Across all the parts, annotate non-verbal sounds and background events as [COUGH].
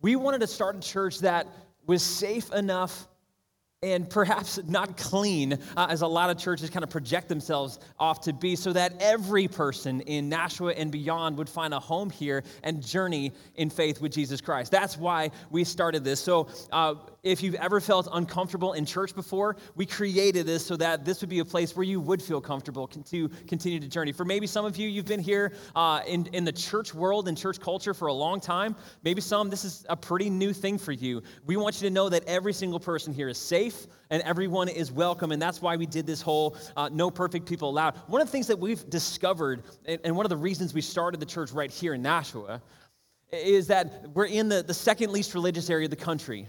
We wanted to start a church that was safe enough and perhaps [LAUGHS] not clean uh, as a lot of churches kind of project themselves off to be, so that every person in Nashua and beyond would find a home here and journey in faith with Jesus Christ. That's why we started this. So, uh, if you've ever felt uncomfortable in church before, we created this so that this would be a place where you would feel comfortable to continue to journey. For maybe some of you, you've been here uh, in, in the church world and church culture for a long time. Maybe some, this is a pretty new thing for you. We want you to know that every single person here is safe and everyone is welcome. And that's why we did this whole uh, No Perfect People Allowed. One of the things that we've discovered, and one of the reasons we started the church right here in Nashua, is that we're in the, the second least religious area of the country.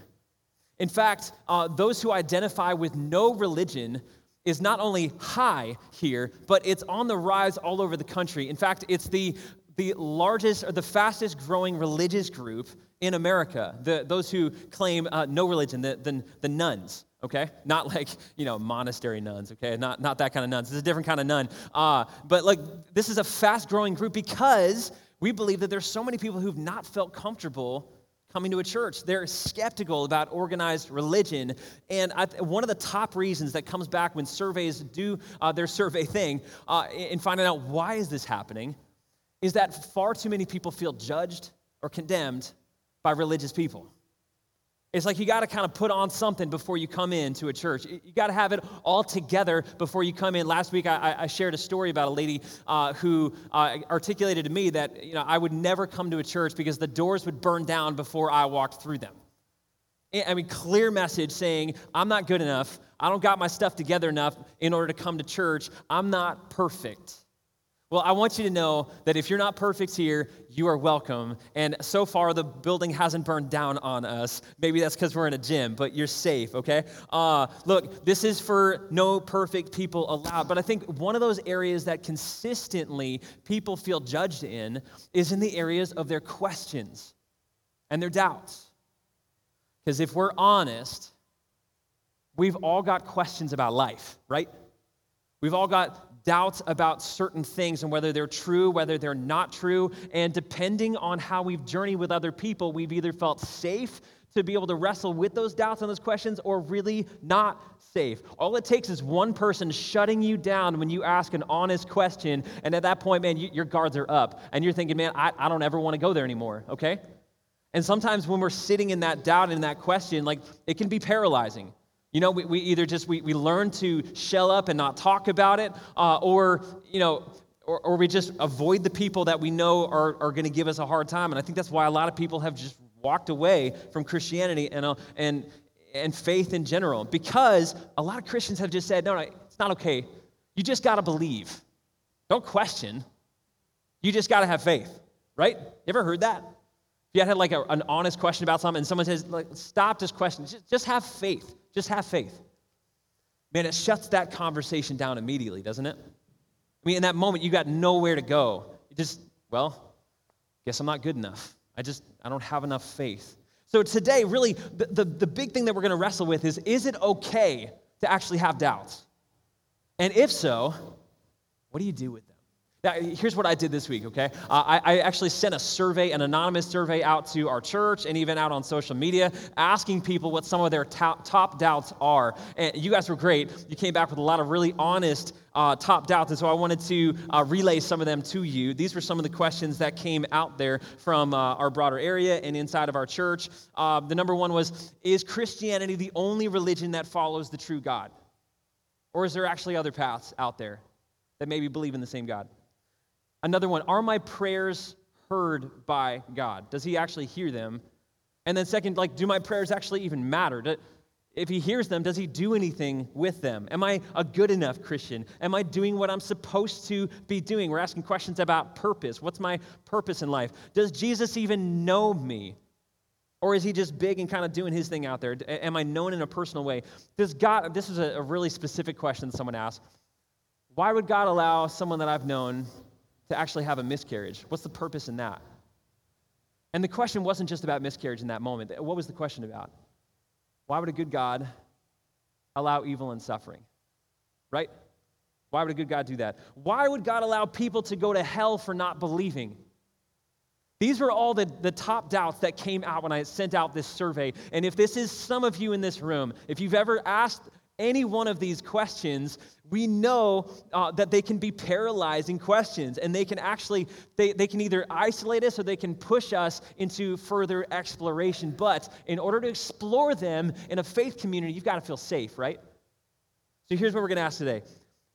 In fact, uh, those who identify with no religion is not only high here, but it's on the rise all over the country. In fact, it's the, the largest or the fastest growing religious group in America, the, those who claim uh, no religion, the, the, the nones okay? Not like you know monastery nuns okay? Not, not that kind of nuns. It's a different kind of nun. Uh, but like this is a fast growing group because we believe that there's so many people who've not felt comfortable coming to a church. They're skeptical about organized religion. And I, one of the top reasons that comes back when surveys do uh, their survey thing uh, in finding out why is this happening is that far too many people feel judged or condemned by religious people. It's like you got to kind of put on something before you come into a church. You got to have it all together before you come in. Last week, I, I shared a story about a lady uh, who uh, articulated to me that you know I would never come to a church because the doors would burn down before I walked through them. I mean, clear message saying I'm not good enough. I don't got my stuff together enough in order to come to church. I'm not perfect. Well, I want you to know that if you're not perfect here, you are welcome. And so far, the building hasn't burned down on us. Maybe that's because we're in a gym, but you're safe, okay? Uh, look, this is for no perfect people allowed. But I think one of those areas that consistently people feel judged in is in the areas of their questions and their doubts. Because if we're honest, we've all got questions about life, right? We've all got doubts about certain things and whether they're true, whether they're not true. And depending on how we've journeyed with other people, we've either felt safe to be able to wrestle with those doubts and those questions or really not safe. All it takes is one person shutting you down when you ask an honest question. And at that point, man, you, your guards are up. And you're thinking, man, I, I don't ever want to go there anymore, okay? And sometimes when we're sitting in that doubt and that question, like it can be paralyzing. You know, we, we either just we, we learn to shell up and not talk about it, uh, or you know, or, or we just avoid the people that we know are, are going to give us a hard time. And I think that's why a lot of people have just walked away from Christianity and uh, and and faith in general, because a lot of Christians have just said, no, no, it's not okay. You just got to believe. Don't question. You just got to have faith, right? You ever heard that? If you had like a, an honest question about something and someone says, like, stop this question, just, just have faith. Just have faith. Man, it shuts that conversation down immediately, doesn't it? I mean, in that moment, you got nowhere to go. You just, well, guess I'm not good enough. I just, I don't have enough faith. So today, really, the, the, the big thing that we're going to wrestle with is is it okay to actually have doubts? And if so, what do you do with them? Now, here's what I did this week, okay? Uh, I, I, actually sent a survey, an anonymous survey out to our church and even out on social media, asking people what some of their top, top doubts are. And you guys were great. You came back with a lot of really honest uh, top doubts. And so I wanted to uh, relay some of them to you. These were some of the questions that came out there from uh, our broader area and inside of our church. Uh, the number one was Is Christianity the only religion that follows the true God? Or is there actually other paths out there that maybe believe in the same God? Another one, are my prayers heard by God? Does he actually hear them? And then, second, like, do my prayers actually even matter? if he hears them, does he do anything with them? Am I a good enough Christian? Am I doing what I'm supposed to be doing? We're asking questions about purpose. What's my purpose in life? Does Jesus even know me? Or is he just big and kind of doing his thing out there? Am I known in a personal way? Does God, this is a really specific question someone asked. Why would God allow someone that I've known to actually have a miscarriage? What's the purpose in that? And the question wasn't just about miscarriage in that moment. What was the question about? Why would a good God allow evil and suffering? Right? Why would a good God do that? Why would God allow people to go to hell for not believing? These were all the, the top doubts that came out when I sent out this survey. And if this is some of you in this room, if you've ever asked any one of these questions, we know uh, that they can be paralyzing questions and they can actually they, they can either isolate us or they can push us into further exploration but in order to explore them in a faith community you've got to feel safe right so here's what we're going to ask today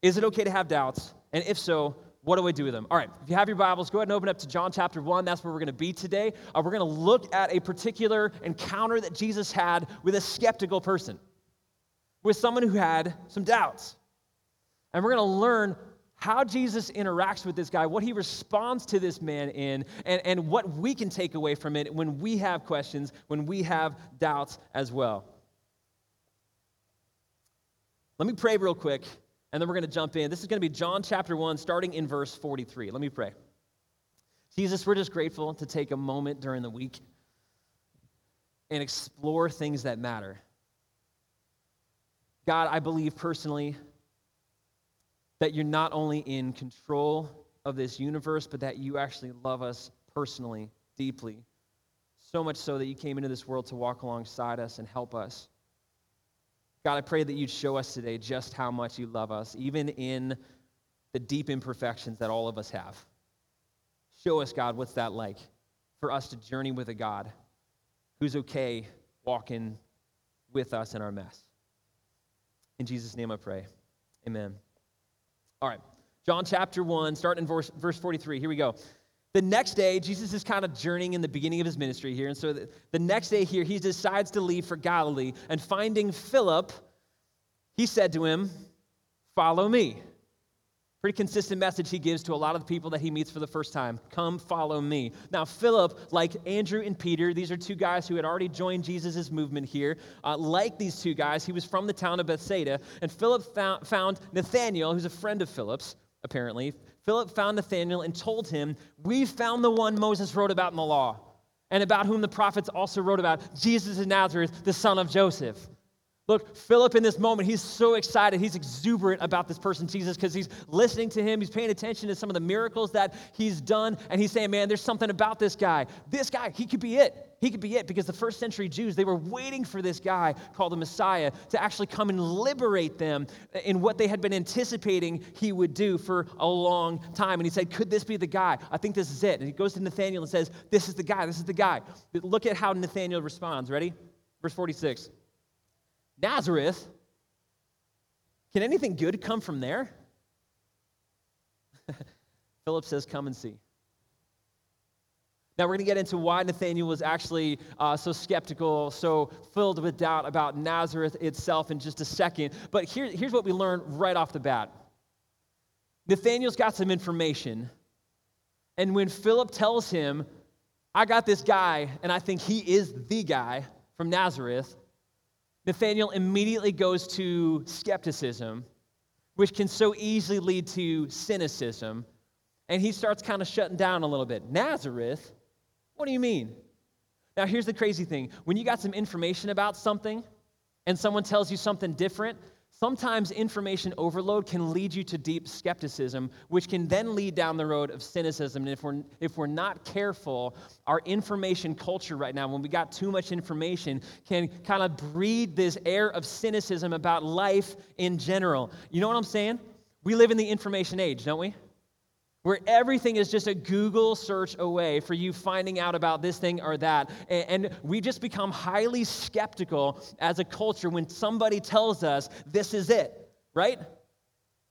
is it okay to have doubts and if so what do I do with them? All right, if you have your Bibles, go ahead and open up to John chapter 1. That's where we're going to be today. Uh, we're going to look at a particular encounter that Jesus had with a skeptical person with someone who had some doubts. And we're going to learn how Jesus interacts with this guy, what he responds to this man in, and, and what we can take away from it when we have questions, when we have doubts as well. Let me pray real quick, and then we're going to jump in. This is going to be John chapter 1, starting in verse 43. Let me pray. Jesus, we're just grateful to take a moment during the week and explore things that matter. God, I believe personally that you're not only in control of this universe, but that you actually love us personally, deeply. So much so that you came into this world to walk alongside us and help us. God, I pray that you'd show us today just how much you love us, even in the deep imperfections that all of us have. Show us, God, what's that like for us to journey with a God who's okay walking with us in our mess. In Jesus' name I pray. Amen. All right. John chapter 1, starting in verse, verse 43. Here we go. The next day, Jesus is kind of journeying in the beginning of his ministry here. And so the, the next day here, he decides to leave for Galilee. And finding Philip, he said to him, Follow me. Pretty consistent message he gives to a lot of the people that he meets for the first time. Come follow me. Now, Philip, like Andrew and Peter, these are two guys who had already joined Jesus' movement here. Uh, like these two guys, he was from the town of Bethsaida. And Philip found, found Nathanael, who's a friend of Philip's, apparently. Philip found Nathanael and told him, We've found the one Moses wrote about in the law, and about whom the prophets also wrote about, Jesus of Nazareth, the son of Joseph. Look, Philip in this moment, he's so excited. He's exuberant about this person, Jesus, because he's listening to him. He's paying attention to some of the miracles that he's done. And he's saying, man, there's something about this guy. This guy, he could be it. He could be it because the first century Jews, they were waiting for this guy called the Messiah to actually come and liberate them in what they had been anticipating he would do for a long time. And he said, Could this be the guy? I think this is it. And he goes to Nathanael and says, This is the guy. This is the guy. Look at how Nathanael responds. Ready? Verse 46. Nazareth, can anything good come from there? [LAUGHS] Philip says, Come and see. Now, we're going to get into why Nathaniel was actually uh, so skeptical, so filled with doubt about Nazareth itself in just a second. But here, here's what we learn right off the bat Nathaniel's got some information. And when Philip tells him, I got this guy, and I think he is the guy from Nazareth, Nathanael immediately goes to skepticism, which can so easily lead to cynicism. And he starts kind of shutting down a little bit. Nazareth? What do you mean? Now, here's the crazy thing when you got some information about something and someone tells you something different, Sometimes information overload can lead you to deep skepticism, which can then lead down the road of cynicism. And if we're, if we're not careful, our information culture right now, when we got too much information, can kind of breed this air of cynicism about life in general. You know what I'm saying? We live in the information age, don't we? Where everything is just a Google search away for you finding out about this thing or that. And we just become highly skeptical as a culture when somebody tells us this is it, right?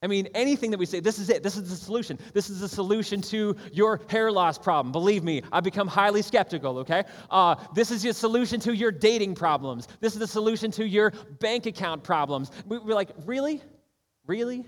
I mean, anything that we say, this is it, this is the solution, this is the solution to your hair loss problem. Believe me, I become highly skeptical, okay? Uh, this is your solution to your dating problems. This is the solution to your bank account problems. We're like, really? Really?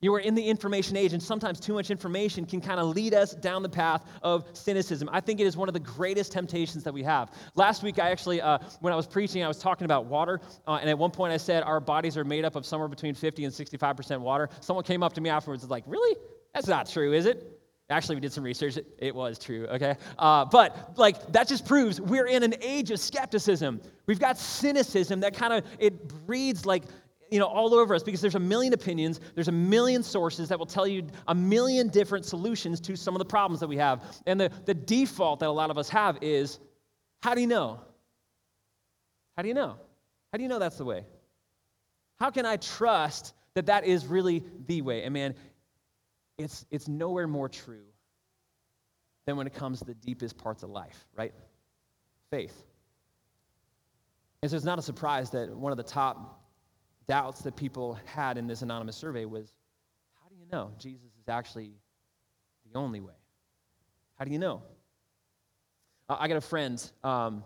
You are in the information age, and sometimes too much information can kind of lead us down the path of cynicism. I think it is one of the greatest temptations that we have. Last week, I actually, uh, when I was preaching, I was talking about water, uh, and at one point I said our bodies are made up of somewhere between 50 and 65% water. Someone came up to me afterwards and was like, Really? That's not true, is it? Actually, we did some research. It, was true, okay? Uh, but, like, that just proves we're in an age of skepticism. We've got cynicism that kind of, it breeds, like, you know, all over us because there's a million opinions, there's a million sources that will tell you a million different solutions to some of the problems that we have. And the, the default that a lot of us have is how do you know? How do you know? How do you know that's the way? How can I trust that that is really the way? And man, it's, it's nowhere more true than when it comes to the deepest parts of life, right? Faith. And so it's not a surprise that one of the top doubts that people had in this anonymous survey was how do you know Jesus is actually the only way? How do you know? I got a friend um,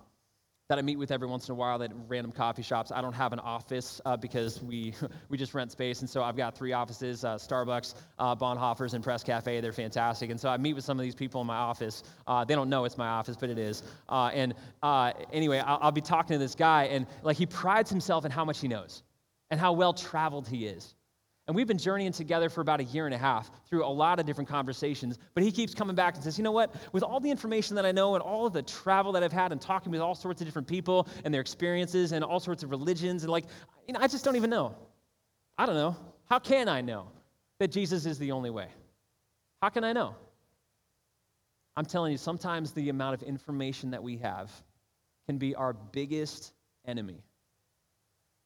that I meet with every once in a while at random coffee shops. I don't have an office uh, because we, [LAUGHS] we just rent space. And so I've got three offices uh, Starbucks, uh, Bonhoeffer's, and Press Cafe. They're fantastic. And so I meet with some of these people in my office. Uh, they don't know it's my office, but it is. Uh, and uh, anyway, I'll, I'll be talking to this guy, and like he prides himself in how much he knows and how well traveled he is. And we've been journeying together for about a year and a half through a lot of different conversations. But he keeps coming back and says, you know what? With all the information that I know and all of the travel that I've had and talking with all sorts of different people and their experiences and all sorts of religions, and like, you know, I just don't even know. I don't know. How can I know that Jesus is the only way? How can I know? I'm telling you, sometimes the amount of information that we have can be our biggest enemy.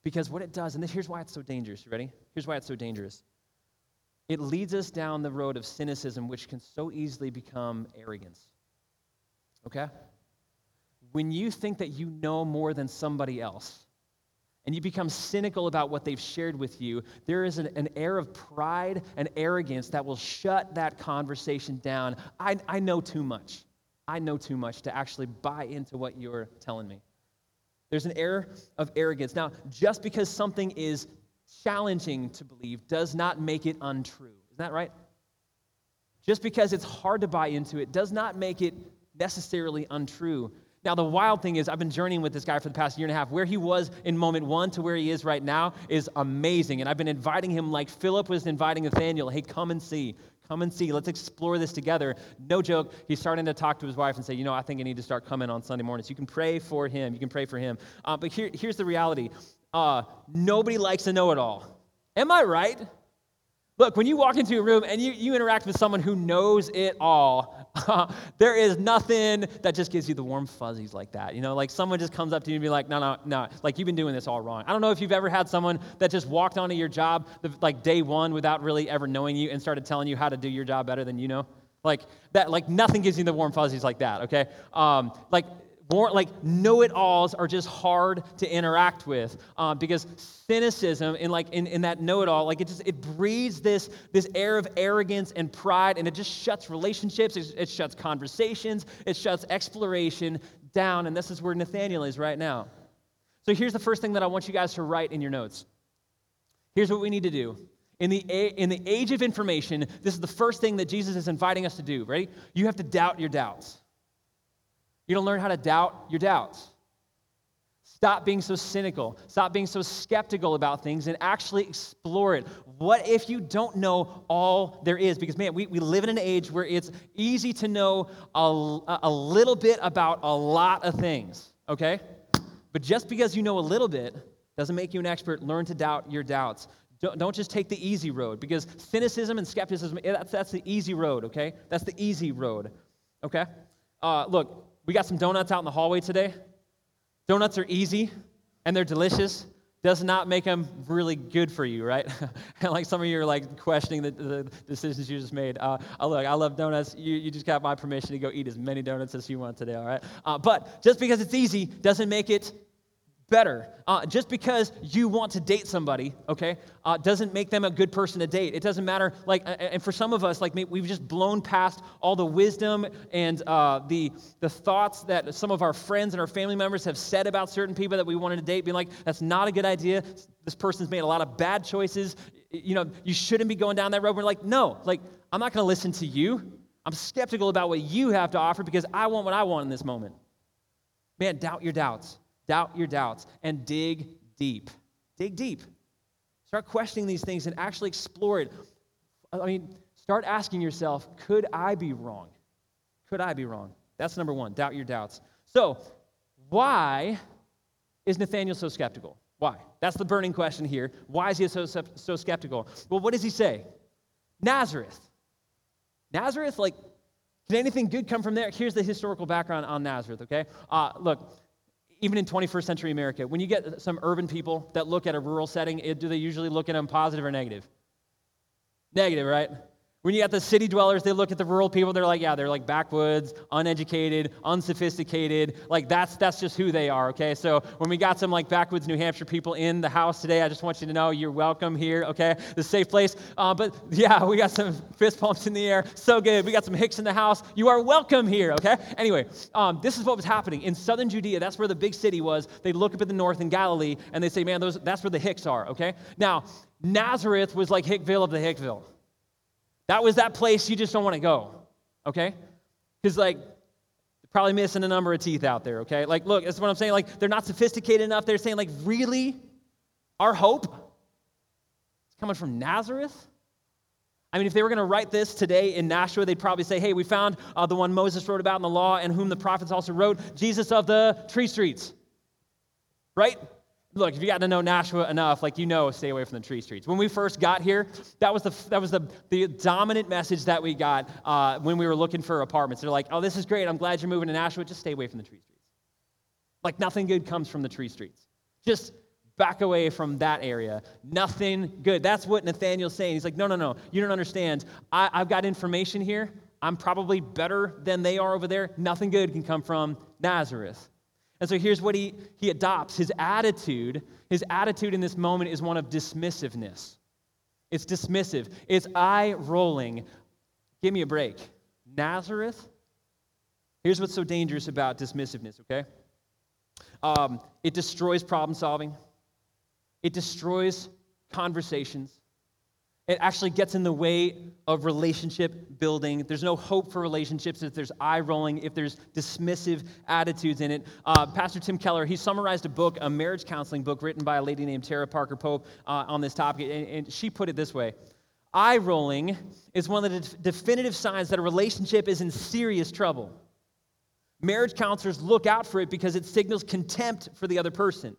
Because what it does, and this, here's why it's so dangerous. You ready? Here's why it's so dangerous. It leads us down the road of cynicism, which can so easily become arrogance. Okay? When you think that you know more than somebody else, and you become cynical about what they've shared with you, there is an, an, air of pride and arrogance that will shut that conversation down. I, I know too much. I know too much to actually buy into what you're telling me. There's an air of arrogance. Now, just because something is challenging to believe does not make it untrue. Isn't that right? Just because it's hard to buy into it does not make it necessarily untrue. Now, the wild thing is, I've been journeying with this guy for the past year and a half. Where he was in moment one to where he is right now is amazing. And I've been inviting him like Philip was inviting Nathaniel hey, come and see. Come and see. Let's explore this together. No joke. He's starting to talk to his wife and say, you know, I think I need to start coming on Sunday mornings. You can pray for him. You can pray for him. Uh, but here, here's the reality uh, nobody likes a know it all. Am I right? Look, when you walk into a room and you, you interact with someone who knows it all, [LAUGHS] there is nothing that just gives you the warm fuzzies like that. You know, like someone just comes up to you and be like, no, no, no, like you've been doing this all wrong. I don't know if you've ever had someone that just walked onto your job like day one without really ever knowing you and started telling you how to do your job better than you know. Like that, like nothing gives you the warm fuzzies like that, okay? Um, like more like know-it-alls are just hard to interact with uh, because cynicism in like in, in that know-it-all like it just it breeds this this air of arrogance and pride and it just shuts relationships it, it shuts conversations it shuts exploration down and this is where nathaniel is right now so here's the first thing that i want you guys to write in your notes here's what we need to do in the, in the age of information, this is the first thing that Jesus is inviting us to do. Ready? You have to doubt your doubts. You don't learn how to doubt your doubts. Stop being so cynical. Stop being so skeptical about things and actually explore it. What if you don't know all there is? Because, man, we, we live in an age where it's easy to know a, a little bit about a lot of things, okay? But just because you know a little bit doesn't make you an expert. Learn to doubt your doubts. Don't, don't just take the easy road because cynicism and skepticism, that's, that's the easy road, okay? That's the easy road, okay? Uh, look, we got some donuts out in the hallway today. Donuts are easy and they're delicious. Does not make them really good for you, right? and [LAUGHS] like some of you are like questioning the, the decisions you just made. Uh, oh, look, I love donuts. You, you just got my permission to go eat as many donuts as you want today, all right? Uh, but just because it's easy doesn't make it better. Uh, just because you want to date somebody, okay, uh, doesn't make them a good person to date. It doesn't matter. Like, and for some of us, like we've just blown past all the wisdom and uh, the the thoughts that some of our friends and our family members have said about certain people that we wanted to date, being like, that's not a good idea. This person's made a lot of bad choices. You know, you shouldn't be going down that road. We're like, no, like I'm not going to listen to you. I'm skeptical about what you have to offer because I want what I want in this moment. Man, doubt your doubts. Doubt your doubts and dig deep. Dig deep. Start questioning these things and actually explore it. I mean, start asking yourself, could I be wrong? Could I be wrong? That's number one. Doubt your doubts. So, why is Nathaniel so skeptical? Why? That's the burning question here. Why is he so, so skeptical? Well, what does he say? Nazareth. Nazareth, like, can anything good come from there? Here's the historical background on Nazareth, okay? Uh, look, even in 21st century America, when you get some urban people that look at a rural setting, do they usually look at them positive or negative? Negative, right? When you got the city dwellers, they look at the rural people, they're like, yeah, they're like backwoods, uneducated, unsophisticated. Like that's that's just who they are, okay? So when we got some like backwoods New Hampshire people in the house today, I just want you to know you're welcome here, okay? The safe place. Uh, but yeah, we got some [LAUGHS] fist pumps in the air. So good. We got some hicks in the house. You are welcome here, okay? Anyway, um, this is what was happening. In southern Judea, that's where the big city was. They look up at the north in Galilee and they say, man, those, that's where the hicks are, okay? Now, Nazareth was like Hickville of the Hickville. That was that place you just don't want to go, okay? Because, like, probably missing a number of teeth out there, okay? Like, look, that's what I'm saying. Like, they're not sophisticated enough. They're saying, like, really? Our hope is coming from Nazareth? I mean, if they were going to write this today in Nashua, they'd probably say, hey, we found uh, the one Moses wrote about in the law and whom the prophets also wrote, Jesus of the tree streets. Right? Look, if you got to know Nashua enough, like you know, stay away from the tree streets. When we first got here, that was the that was the, the dominant message that we got uh, when we were looking for apartments. They're like, oh, this is great. I'm glad you're moving to Nashua. Just stay away from the tree streets. Like nothing good comes from the tree streets. Just back away from that area. Nothing good. That's what Nathaniel's saying. He's like, no, no, no. You don't understand. I, I've got information here. I'm probably better than they are over there. Nothing good can come from Nazareth. And so here's what he, he adopts his attitude. His attitude in this moment is one of dismissiveness. It's dismissive, it's eye rolling. Give me a break. Nazareth? Here's what's so dangerous about dismissiveness, okay? Um, it destroys problem solving, it destroys conversations, it actually gets in the way of relationship building. There's no hope for relationships if there's eye rolling, if there's dismissive attitudes in it. Uh, Pastor Tim Keller, he summarized a book, a marriage counseling book written by a lady named Tara Parker Pope uh, on this topic, and, and she put it this way Eye rolling is one of the de- definitive signs that a relationship is in serious trouble. Marriage counselors look out for it because it signals contempt for the other person.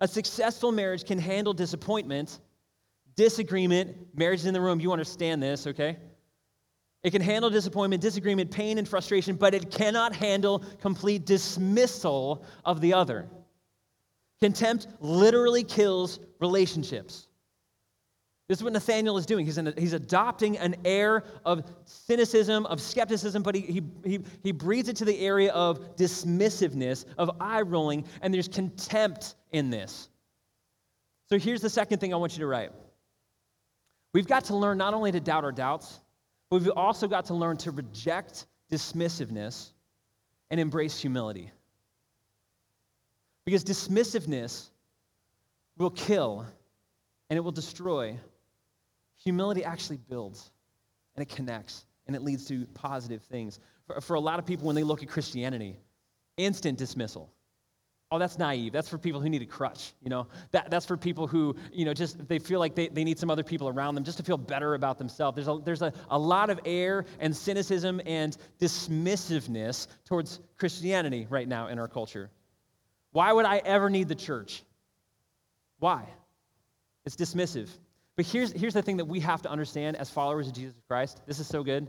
A successful marriage can handle disappointment disagreement, marriage is in the room, you understand this, okay? It can handle disappointment, disagreement, pain, and frustration, but it cannot handle complete dismissal of the other. Contempt literally kills relationships. This is what Nathaniel is doing. He's, he's adopting an air of cynicism, of skepticism, but he, he, he, he breathes it to the area of dismissiveness, of eye rolling, and there's contempt in this. So here's the second thing I want you to write We've got to learn not only to doubt our doubts, but we've also got to learn to reject dismissiveness and embrace humility. Because dismissiveness will kill and it will destroy. Humility actually builds and it connects and it leads to positive things. For, for a lot of people, when they look at Christianity, instant dismissal. Oh, that's naive. That's for people who need a crutch, you know? That, that's for people who, you know, just they feel like they, they need some other people around them just to feel better about themselves. There's, a, there's a, a lot of air and cynicism and dismissiveness towards Christianity right now in our culture. Why would I ever need the church? Why? It's dismissive. But here's, here's the thing that we have to understand as followers of Jesus Christ. This is so good.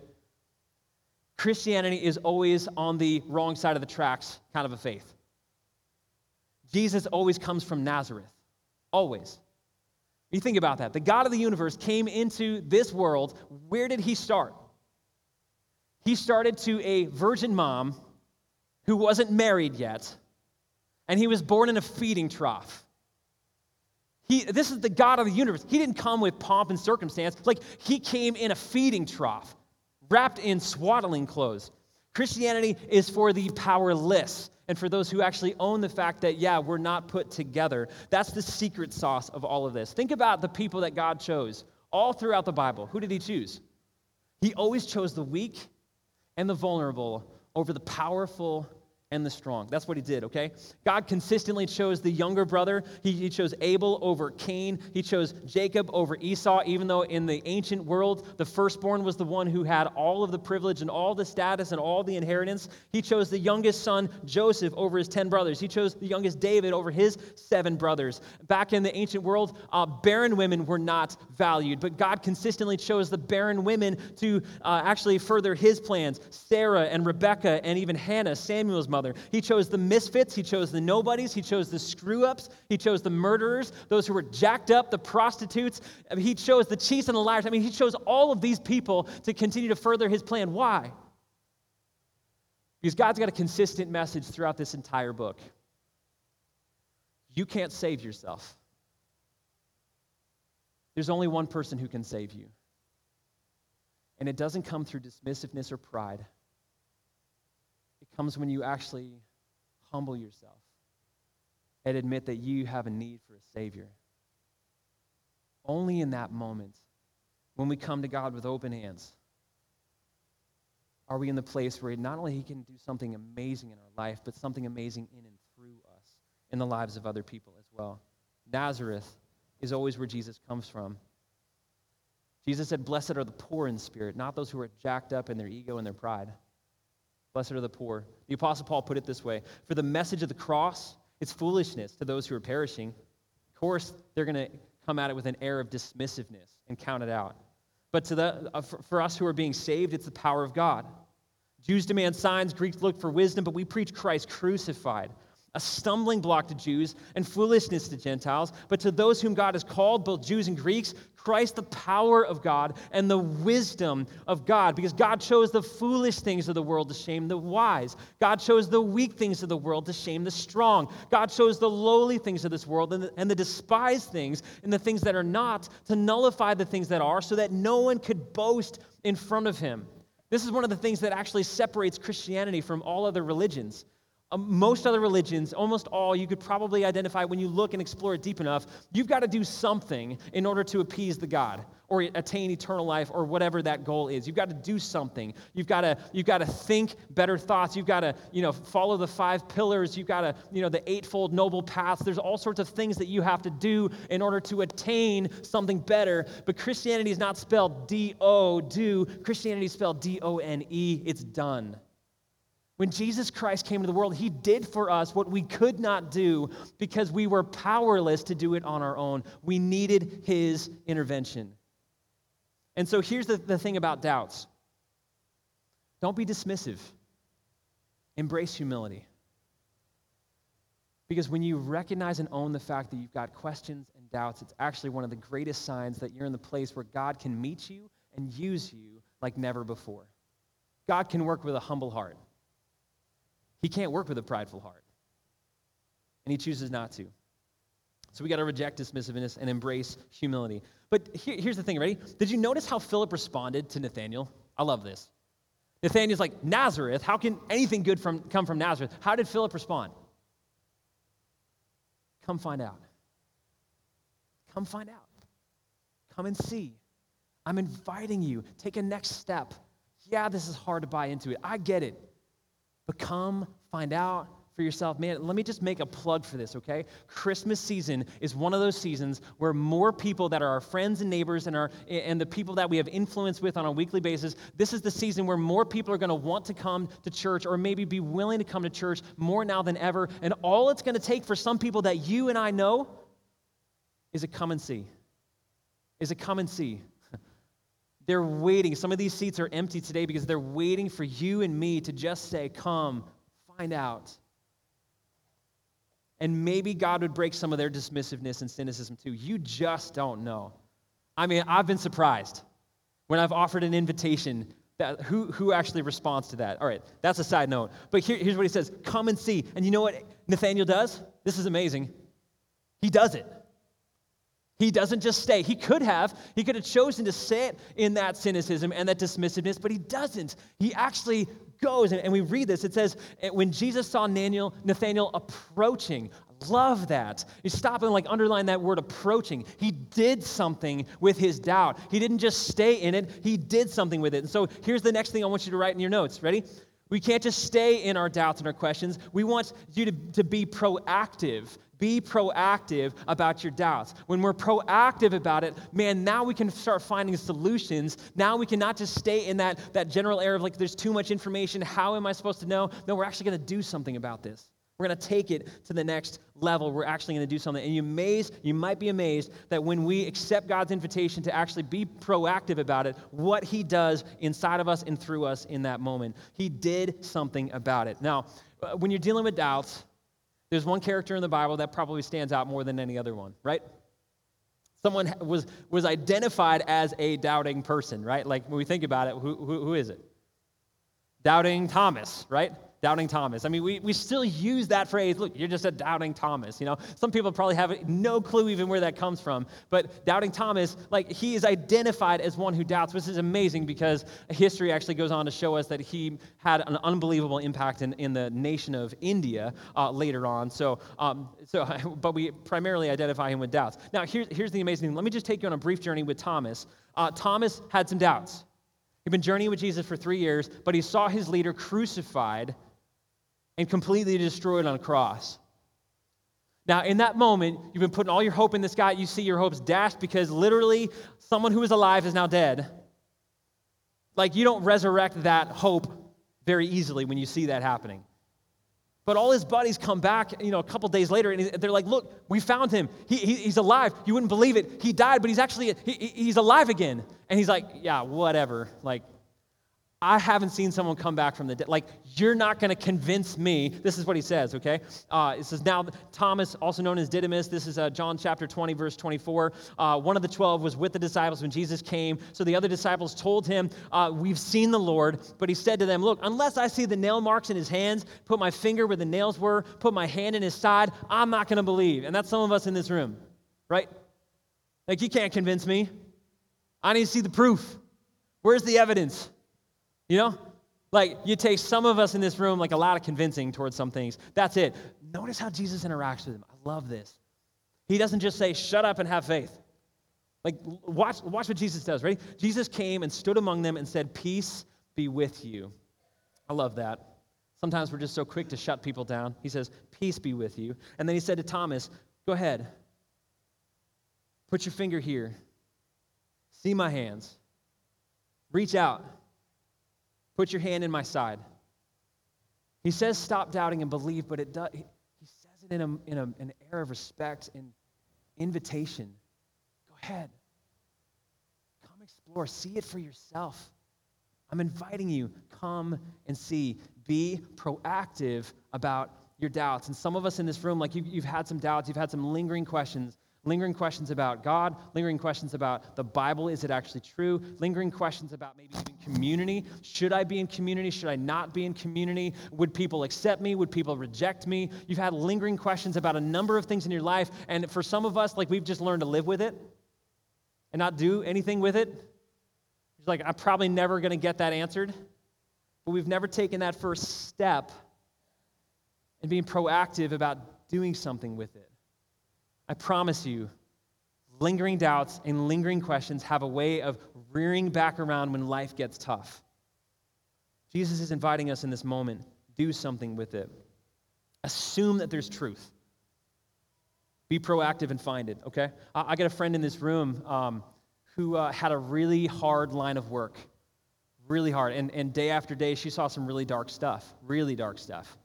Christianity is always on the wrong side of the tracks kind of a faith. Jesus always comes from Nazareth. Always. You think about that. The God of the universe came into this world. Where did he start? He started to a virgin mom who wasn't married yet, and he was born in a feeding trough. He, this is the God of the universe. He didn't come with pomp and circumstance. Like, he came in a feeding trough, wrapped in swaddling clothes. Christianity is for the powerless and for those who actually own the fact that, yeah, we're not put together. That's the secret sauce of all of this. Think about the people that God chose all throughout the Bible. Who did He choose? He always chose the weak and the vulnerable over the powerful and the strong. That's what he did, okay? God consistently chose the younger brother. He, he, chose Abel over Cain. He chose Jacob over Esau, even though in the ancient world, the firstborn was the one who had all of the privilege and all the status and all the inheritance. He chose the youngest son, Joseph, over his 10 brothers. He chose the youngest David over his seven brothers. Back in the ancient world, uh, barren women were not valued, but God consistently chose the barren women to uh, actually further his plans Sarah and Rebecca and even Hannah, Samuel's mother. He chose the misfits, he chose the nobodies, he chose the screw ups, he chose the murderers, those who were jacked up, the prostitutes. I mean, he chose the cheats and the liars. I mean, he chose all of these people to continue to further his plan. Why? Because God's got a consistent message throughout this entire book. You can't save yourself. There's only one person who can save you. And it doesn't come through dismissiveness or pride. Comes when you actually humble yourself and admit that you have a need for a Savior. Only in that moment, when we come to God with open hands, are we in the place where not only He can do something amazing in our life, but something amazing in and through us in the lives of other people as well. Nazareth is always where Jesus comes from. Jesus said, Blessed are the poor in spirit, not those who are jacked up in their ego and their pride. Blessed are the poor. The Apostle Paul put it this way For the message of the cross, it's foolishness to those who are perishing. Of course, they're going to come at it with an air of dismissiveness and count it out. But to the, uh, for, for us who are being saved, it's the power of God. Jews demand signs, Greeks look for wisdom, but we preach Christ crucified a stumbling block to Jews and foolishness to Gentiles, but to those whom God has called, both Jews and Greeks, Christ, the power of God and the wisdom of God, because God chose the foolish things of the world to shame the wise. God chose the weak things of the world to shame the strong. God chose the lowly things of this world and the, and the despised things and the things that are not to nullify the things that are, so that no one could boast in front of him. This is one of the things that actually separates Christianity from all other religions. Um, most other religions, almost all, you could probably identify when you look and explore it deep enough. You've got to do something in order to appease the God or attain eternal life or whatever that goal is. You've got to do something. You've got to you've got to think better thoughts. You've got to you know follow the five pillars. You've got to you know the eightfold noble paths. There's all sorts of things that you have to do in order to attain something better. But Christianity is not spelled D O do. Christianity is spelled D O N E. It's done. When Jesus Christ came to the world, he did for us what we could not do because we were powerless to do it on our own. We needed his intervention. And so here's the, the thing about doubts don't be dismissive, embrace humility. Because when you recognize and own the fact that you've got questions and doubts, it's actually one of the greatest signs that you're in the place where God can meet you and use you like never before. God can work with a humble heart. He can't work with a prideful heart. And he chooses not to. So we got to reject dismissiveness and embrace humility. But here, here's the thing, ready? Did you notice how Philip responded to Nathaniel? I love this. Nathaniel's like, Nazareth, how can anything good from, come from Nazareth? How did Philip respond? Come find out. Come find out. Come and see. I'm inviting you. Take a next step. Yeah, this is hard to buy into it. I get it. But come find out for yourself. Man, let me just make a plug for this, okay? Christmas season is one of those seasons where more people that are our friends and neighbors and, our, and the people that we have influence with on a weekly basis, this is the season where more people are going to want to come to church or maybe be willing to come to church more now than ever. And all it's going to take for some people that you and I know is a come and see. Is a come and see. They're waiting. Some of these seats are empty today because they're waiting for you and me to just say, Come, find out. And maybe God would break some of their dismissiveness and cynicism too. You just don't know. I mean, I've been surprised when I've offered an invitation. That, who, who actually responds to that? All right, that's a side note. But here, here's what he says Come and see. And you know what Nathaniel does? This is amazing. He does it. He doesn't just stay. He could have. He could have chosen to sit in that cynicism and that dismissiveness, but he doesn't. He actually goes, and, we read this. It says, when Jesus saw Nathaniel, Nathaniel approaching, love that. You stop and like underline that word approaching. He did something with his doubt. He didn't just stay in it, he did something with it. And so here's the next thing I want you to write in your notes. Ready? We can't just stay in our doubts and our questions. We want you to, to be proactive. Be proactive about your doubts. When we're proactive about it, man, now we can start finding solutions. Now we can not just stay in that, that general area of like, there's too much information. How am I supposed to know? No, we're actually going to do something about this. We're going to take it to the next level. We're actually going to do something. And you amazed, you might be amazed that when we accept God's invitation to actually be proactive about it, what he does inside of us and through us in that moment. He did something about it. Now, uh, when you're dealing with doubts, there's one character in the Bible that probably stands out more than any other one, right? Someone was, was identified as a doubting person, right? Like when we think about it, who, who, who is it? Doubting Thomas, right? Doubting Thomas. I mean, we, we still use that phrase, look, you're just a doubting Thomas. You know, some people probably have no clue even where that comes from. But doubting Thomas, like, he is identified as one who doubts, which is amazing because history actually goes on to show us that he had an unbelievable impact in, in the nation of India uh, later on. So, um, so, [LAUGHS] but we primarily identify him with doubts. Now, here's, here's the amazing thing. Let me just take you on a brief journey with Thomas. Uh, Thomas had some doubts. He'd been journeying with Jesus for three years, but he saw his leader crucified and completely destroyed on a cross. Now, in that moment, you've been putting all your hope in this guy. You see your hopes dashed because literally someone who is alive is now dead. Like, you don't resurrect that hope very easily when you see that happening. But all his buddies come back, you know, a couple days later, and they're like, "Look, we found him. He, he, he's alive. You wouldn't believe it. He died, but he's actually he, he's alive again." And he's like, "Yeah, whatever. Like, I haven't seen someone come back from the dead. Like, you're not going to convince me. This is what he says, okay? Uh, it says, Now, Thomas, also known as Didymus, this is uh, John chapter 20, verse 24. Uh, one of the 12 was with the disciples when Jesus came. So the other disciples told him, uh, We've seen the Lord. But he said to them, Look, unless I see the nail marks in his hands, put my finger where the nails were, put my hand in his side, I'm not going to believe. And that's some of us in this room, right? Like, you can't convince me. I need to see the proof. Where's the evidence? You know? Like, you take some of us in this room, like a lot of convincing towards some things. That's it. Notice how Jesus interacts with him. I love this. He doesn't just say, shut up and have faith. Like, watch, watch what Jesus does, right? Jesus came and stood among them and said, Peace be with you. I love that. Sometimes we're just so quick to shut people down. He says, Peace be with you. And then he said to Thomas, Go ahead. Put your finger here. See my hands. Reach out. Put your hand in my side. He says, Stop doubting and believe, but it does, he, says it in, a, in a, an air of respect and invitation. Go ahead. Come explore. See it for yourself. I'm inviting you. Come and see. Be proactive about your doubts. And some of us in this room, like you've, you've had some doubts, you've had some lingering questions lingering questions about God, lingering questions about the Bible. Is it actually true? Lingering questions about maybe even community. Should I be in community? Should I not be in community? Would people accept me? Would people reject me? You've had lingering questions about a number of things in your life. And for some of us, like we've just learned to live with it and not do anything with it. It's like, I'm probably never going to get that answered. But we've never taken that first step in being proactive about doing something with it. I promise you, lingering doubts and lingering questions have a way of rearing back around when life gets tough. Jesus is inviting us in this moment do something with it. Assume that there's truth. Be proactive and find it, okay? I, I got a friend in this room um, who uh, had a really hard line of work, really hard. And, and day after day, she saw some really dark stuff, really dark stuff.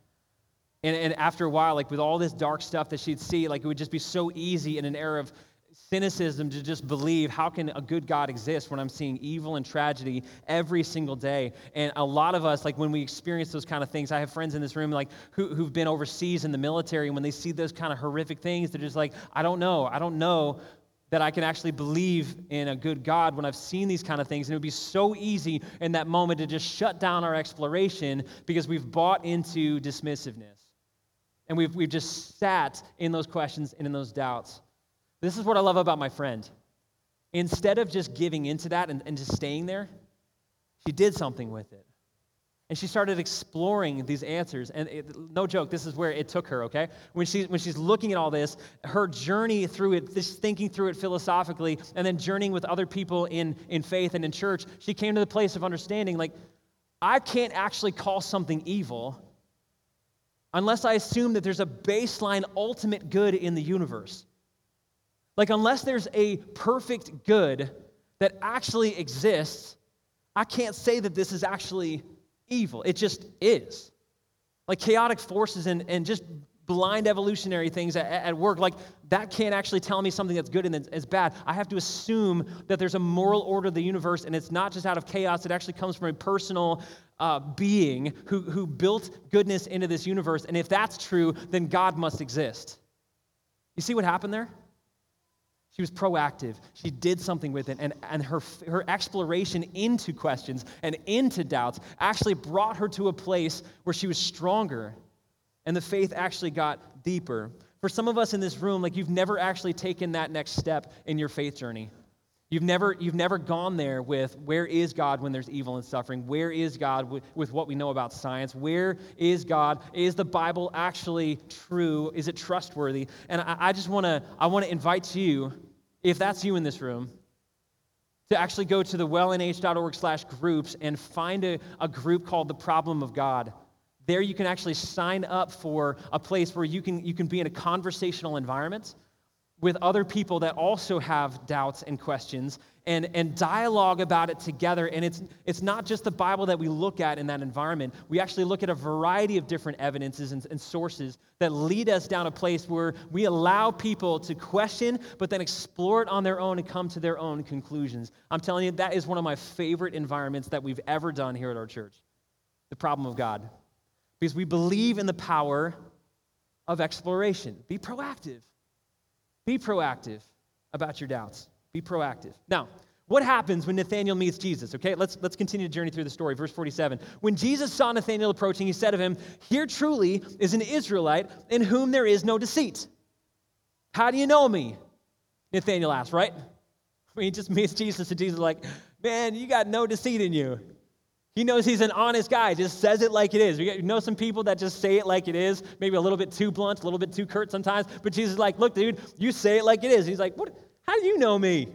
And, and after a while, like with all this dark stuff that she'd see, like it would just be so easy in an era of cynicism to just believe how can a good God exist when I'm seeing evil and tragedy every single day? And a lot of us, like when we experience those kind of things, I have friends in this room like who, who've been overseas in the military, and when they see those kind of horrific things, they're just like, I don't know, I don't know that I can actually believe in a good God when I've seen these kind of things. And it would be so easy in that moment to just shut down our exploration because we've bought into dismissiveness. And we've, we've just sat in those questions and in those doubts. This is what I love about my friend. Instead of just giving into that and, and just staying there, she did something with it. And she started exploring these answers. And it, no joke, this is where it took her, okay? When, she, when she's looking at all this, her journey through it, this thinking through it philosophically, and then journeying with other people in, in faith and in church, she came to the place of understanding like, I can't actually call something evil unless I assume that there's a baseline ultimate good in the universe. Like, unless there's a perfect good that actually exists, I can't say that this is actually evil. It just is. Like chaotic forces and, and just blind evolutionary things at, at, work, like that can't actually tell me something that's good and that's bad. I have to assume that there's a moral order of the universe and it's not just out of chaos, it actually comes from a personal uh, being who, who built goodness into this universe. And if that's true, then God must exist. You see what happened there? She was proactive. She did something with it. And, and her, her exploration into questions and into doubts actually brought her to a place where she was stronger and the faith actually got deeper. For some of us in this room, like you've never actually taken that next step in your faith journey. You've never, you've never gone there with where is God when there's evil and suffering? Where is God with, with what we know about science? Where is God? Is the Bible actually true? Is it trustworthy? And I, I just want to I want to invite you, if that's you in this room, to actually go to the wellnh.org slash groups and find a, a group called the Problem of God. There you can actually sign up for a place where you can, you can be in a conversational environment with other people that also have doubts and questions and, and dialogue about it together. And it's, it's not just the Bible that we look at in that environment. We actually look at a variety of different evidences and, and sources that lead us down a place where we allow people to question, but then explore it on their own and come to their own conclusions. I'm telling you, that is one of my favorite environments that we've ever done here at our church. The problem of God because we believe in the power of exploration. Be proactive. Be proactive about your doubts. Be proactive. Now, what happens when Nathanael meets Jesus? Okay, let's, let's continue to journey through the story. Verse 47. When Jesus saw Nathanael approaching, he said of him, Here truly is an Israelite in whom there is no deceit. How do you know me? Nathanael asked, right? [LAUGHS] When he just meets Jesus, and Jesus is like, Man, you got no deceit in you. He knows he's an honest guy, just says it like it is. We know some people that just say it like it is, maybe a little bit too blunt, a little bit too curt sometimes, but Jesus is like, look, dude, you say it like it is. He's like, what? How do you know me?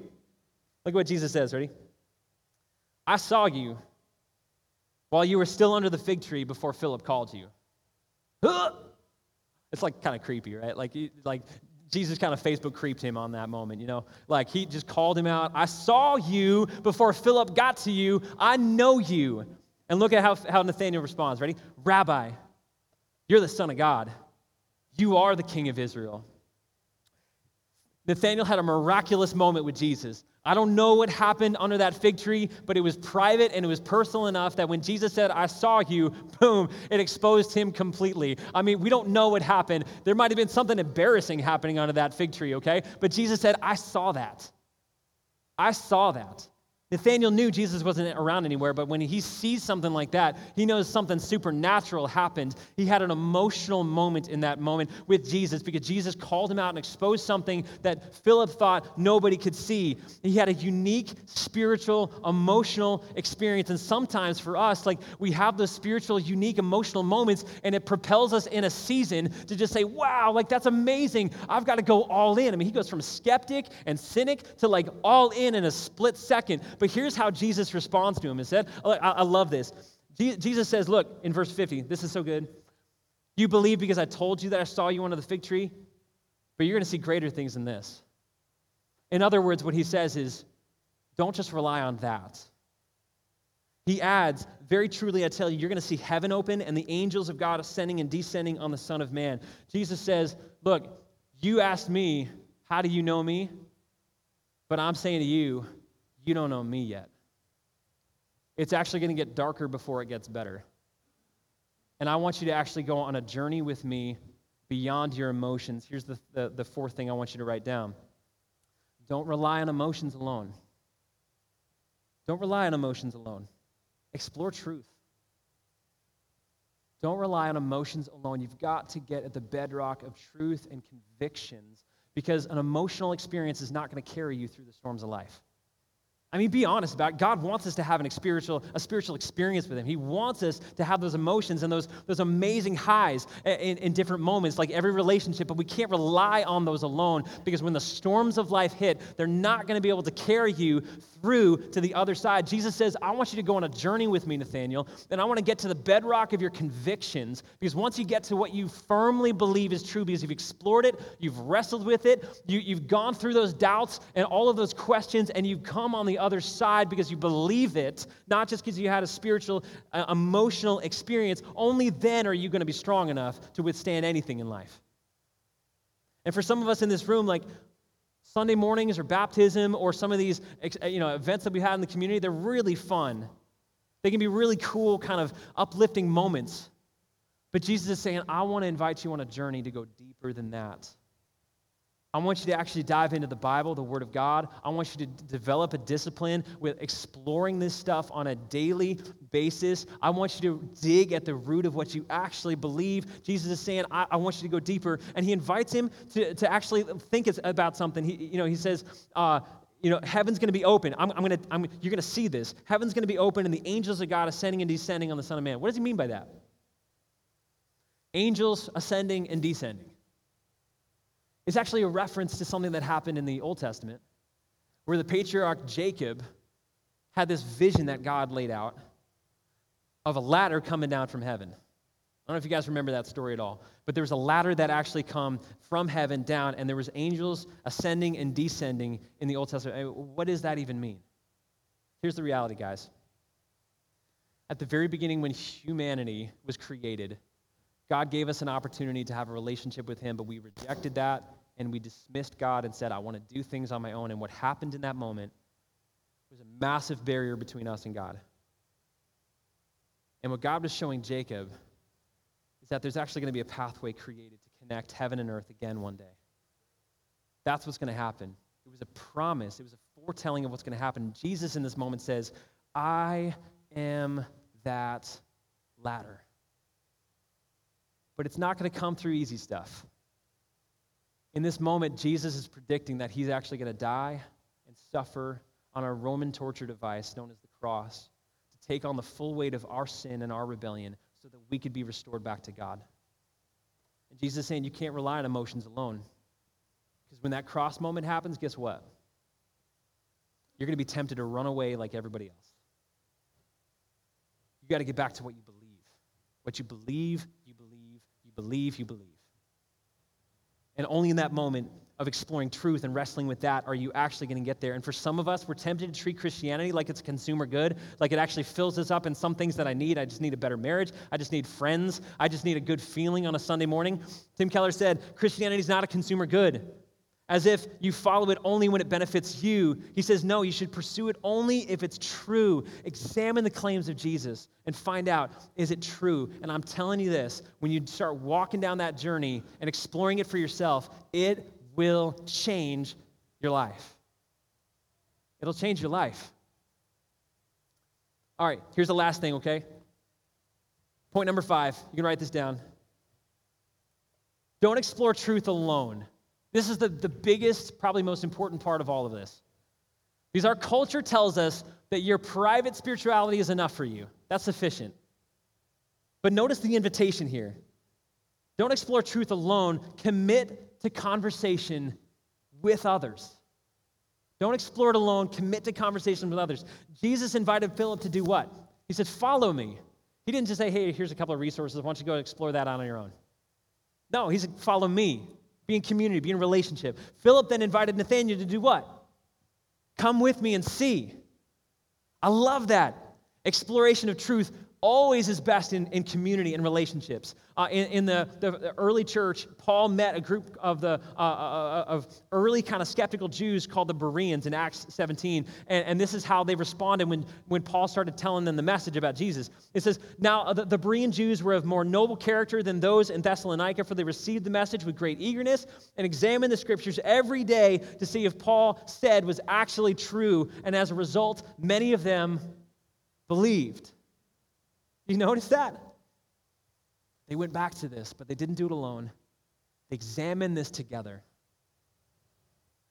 Look what Jesus says, ready? I saw you while you were still under the fig tree before Philip called you. It's like kind of creepy, right? Like, like Jesus kind of Facebook creeped him on that moment, you know? Like he just called him out. I saw you before Philip got to you. I know you. And look at how, how Nathanael responds. Ready? Rabbi, you're the Son of God. You are the King of Israel. Nathanael had a miraculous moment with Jesus. I don't know what happened under that fig tree, but it was private and it was personal enough that when Jesus said, I saw you, [LAUGHS] boom, it exposed him completely. I mean, we don't know what happened. There might have been something embarrassing happening under that fig tree, okay? But Jesus said, I saw that. I saw that. Nathanael knew Jesus wasn't around anywhere, but when he sees something like that, he knows something supernatural happened. He had an emotional moment in that moment with Jesus because Jesus called him out and exposed something that Philip thought nobody could see. He had a unique spiritual, emotional experience. And sometimes for us, like we have those spiritual, unique, emotional moments, and it propels us in a season to just say, wow, like that's amazing. I've got to go all in. I mean, he goes from skeptic and cynic to like all in in a split second. But but here's how Jesus responds to him. He said, oh, I love this. Jesus says, Look, in verse 50, this is so good. You believe because I told you that I saw you under the fig tree, but you're going to see greater things than this. In other words, what he says is, don't just rely on that. He adds, Very truly, I tell you, you're going to see heaven open and the angels of God ascending and descending on the Son of Man. Jesus says, Look, you asked me, How do you know me? But I'm saying to you, you don't know me yet. It's actually going to get darker before it gets better. And I want you to actually go on a journey with me beyond your emotions. Here's the, the, the, fourth thing I want you to write down don't rely on emotions alone. Don't rely on emotions alone. Explore truth. Don't rely on emotions alone. You've got to get at the bedrock of truth and convictions because an emotional experience is not going to carry you through the storms of life. I mean, be honest about it. God wants us to have an spiritual, a spiritual experience with Him. He wants us to have those emotions and those, those amazing highs in, in different moments, like every relationship, but we can't rely on those alone because when the storms of life hit, they're not going to be able to carry you through to the other side. Jesus says, I want you to go on a journey with me, Nathanael, and I want to get to the bedrock of your convictions because once you get to what you firmly believe is true, because you've explored it, you've wrestled with it, you, you've gone through those doubts and all of those questions, and you've come on the other side because you believe it, not just because you had a spiritual, uh, emotional experience, only then are you going to be strong enough to withstand anything in life. And for some of us in this room, like Sunday mornings or baptism or some of these uh, you know, events that we had in the community, they're really fun. They can be really cool, kind of uplifting moments. But Jesus is saying, I want to invite you on a journey to go deeper than that. I want you to actually dive into the Bible, the Word of God. I want you to d- develop a discipline with exploring this stuff on a daily basis. I want you to dig at the root of what you actually believe. Jesus is saying, I, I want you to go deeper. And he invites him to, to actually think about something. He, you know, he says, uh, you know, heaven's going to be open. I'm, I'm going to, you're going to see this. Heaven's going to be open, and the angels of God ascending and descending on the Son of Man. What does he mean by that? Angels ascending and descending. It's actually a reference to something that happened in the Old Testament, where the patriarch Jacob had this vision that God laid out of a ladder coming down from heaven. I don't know if you guys remember that story at all, but there was a ladder that actually come from heaven down, and there was angels ascending and descending in the Old Testament. What does that even mean? Here's the reality, guys. At the very beginning, when humanity was created, God gave us an opportunity to have a relationship with Him, but we rejected that and we dismissed God and said, I want to do things on my own. And what happened in that moment was a massive barrier between us and God. And what God was showing Jacob is that there's actually going to be a pathway created to connect heaven and earth again one day. That's what's going to happen. It was a promise, it was a foretelling of what's going to happen. Jesus in this moment says, I am that ladder. But it's not going to come through easy stuff. In this moment, Jesus is predicting that he's actually going to die and suffer on a Roman torture device known as the cross to take on the full weight of our sin and our rebellion so that we could be restored back to God. And Jesus is saying you can't rely on emotions alone. Because when that cross moment happens, guess what? You're going to be tempted to run away like everybody else. You got to get back to what you believe. What you believe, you believe, you believe, you believe. And only in that moment of exploring truth and wrestling with that are you actually going to get there. And for some of us, we're tempted to treat Christianity like it's a consumer good, like it actually fills us up in some things that I need. I just need a better marriage. I just need friends. I just need a good feeling on a Sunday morning. Tim Keller said Christianity is not a consumer good as if you follow it only when it benefits you. He says, no, you should pursue it only if it's true. Examine the claims of Jesus and find out, is it true? And I'm telling you this when you start walking down that journey and exploring it for yourself, it will change your life. It'll change your life. All right, here's the last thing, okay? Point number five. You can write this down. Don't explore truth alone. This is the, the biggest, probably most important part of all of this. Because our culture tells us that your private spirituality is enough for you. That's sufficient. But notice the invitation here. Don't explore truth alone, commit to conversation with others. Don't explore it alone, commit to conversation with others. Jesus invited Philip to do what? He said, Follow me. He didn't just say, Hey, here's a couple of resources. Why don't you go explore that on your own? No, he said, Follow me be in community, be in relationship. Philip then invited Nathanael to do what? Come with me and see. I love that. Exploration of truth always is best in, in community and relationships. Uh, in, in the, the, early church, Paul met a group of the uh, uh, uh, of early kind of skeptical Jews called the Bereans in Acts 17, and, and, this is how they responded when, when Paul started telling them the message about Jesus. It says, "Now uh, the, the Berean Jews were of more noble character than those in Thessalonica, for they received the message with great eagerness and examined the scriptures every day to see if Paul said was actually true, and as a result, many of them believed." You notice that? They went back to this, but they didn't do it alone. They examined this together.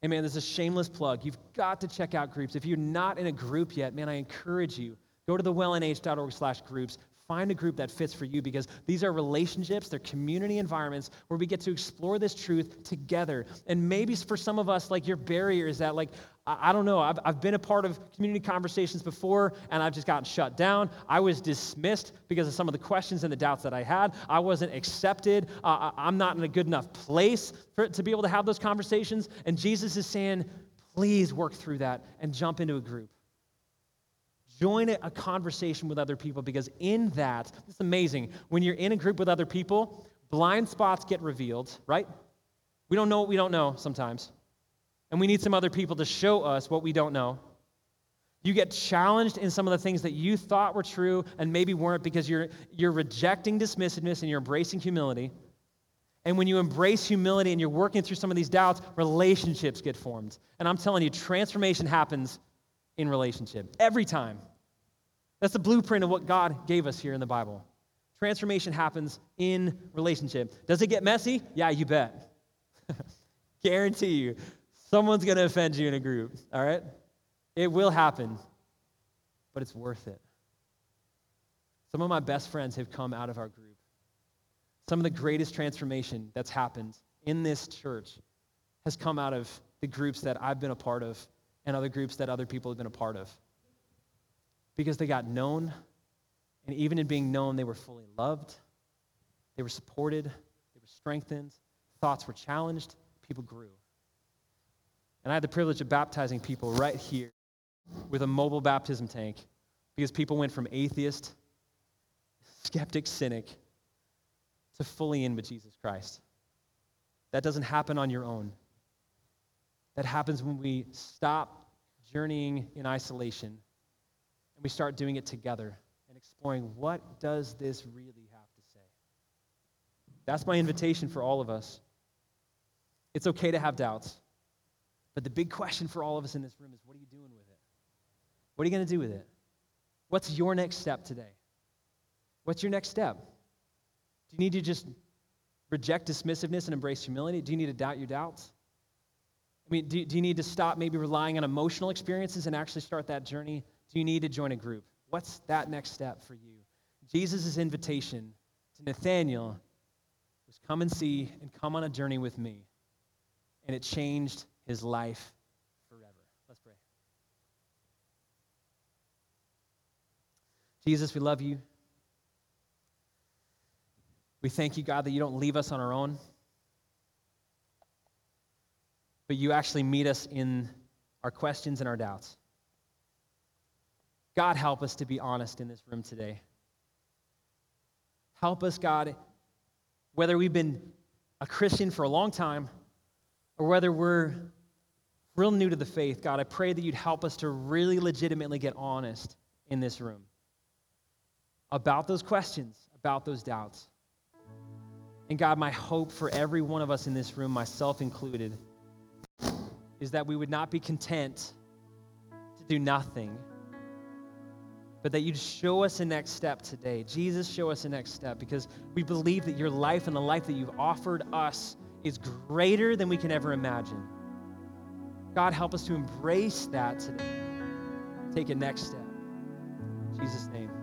Hey, man, this is a shameless plug. You've got to check out groups. If you're not in a group yet, man, I encourage you. Go to the wellnh.org slash groups. Find a group that fits for you because these are relationships, they're community environments where we get to explore this truth together. And maybe for some of us, like your barrier is that, like, I, I don't know, I've, I've been a part of community conversations before and I've just gotten shut down. I was dismissed because of some of the questions and the doubts that I had. I wasn't accepted. Uh, I'm not in a good enough place for, to be able to have those conversations. And Jesus is saying, please work through that and jump into a group. Join a conversation with other people because in that, it's amazing. When you're in a group with other people, blind spots get revealed, right? We don't know what we don't know sometimes. And we need some other people to show us what we don't know. You get challenged in some of the things that you thought were true and maybe weren't because you're, you're rejecting dismissiveness and you're embracing humility. And when you embrace humility and you're working through some of these doubts, relationships get formed. And I'm telling you, transformation happens in relationship every time. That's the blueprint of what God gave us here in the Bible. Transformation happens in relationship. Does it get messy? Yeah, you bet. [LAUGHS] Guarantee you, someone's going to offend you in a group, all right? It will happen, but it's worth it. Some of my best friends have come out of our group. Some of the greatest transformation that's happened in this church has come out of the groups that I've been a part of and other groups that other people have been a part of. Because they got known, and even in being known, they were fully loved, they were supported, they were strengthened, thoughts were challenged, people grew. And I had the privilege of baptizing people right here with a mobile baptism tank because people went from atheist, skeptic, cynic to fully in with Jesus Christ. That doesn't happen on your own. That happens when we stop journeying in isolation and we start doing it together and exploring what does this really have to say. That's my invitation for all of us. It's okay to have doubts. But the big question for all of us in this room is what are you doing with it? What are you going to do with it? What's your next step today? What's your next step? Do you need to just reject dismissiveness and embrace humility? Do you need to doubt your doubts? I mean, do, do you need to stop maybe relying on emotional experiences and actually start that journey? Do you need to join a group? What's that next step for you? Jesus' invitation to Nathanael was come and see and come on a journey with me. And it changed his life forever. Let's pray. Jesus, we love you. We thank you, God, that you don't leave us on our own but you actually meet us in our questions and our doubts. God, help us to be honest in this room today. Help us, God, whether we've been a Christian for a long time or whether we're real new to the faith, God, I pray that you'd help us to really legitimately get honest in this room about those questions, about those doubts. And God, my hope for every one of us in this room, myself included, is that we would not be content to do nothing, but that you'd show us a next step today. Jesus, show us a next step because we believe that your life and the life that you've offered us is greater than we can ever imagine. God, help us to embrace that today. Take a next step. In Jesus' name.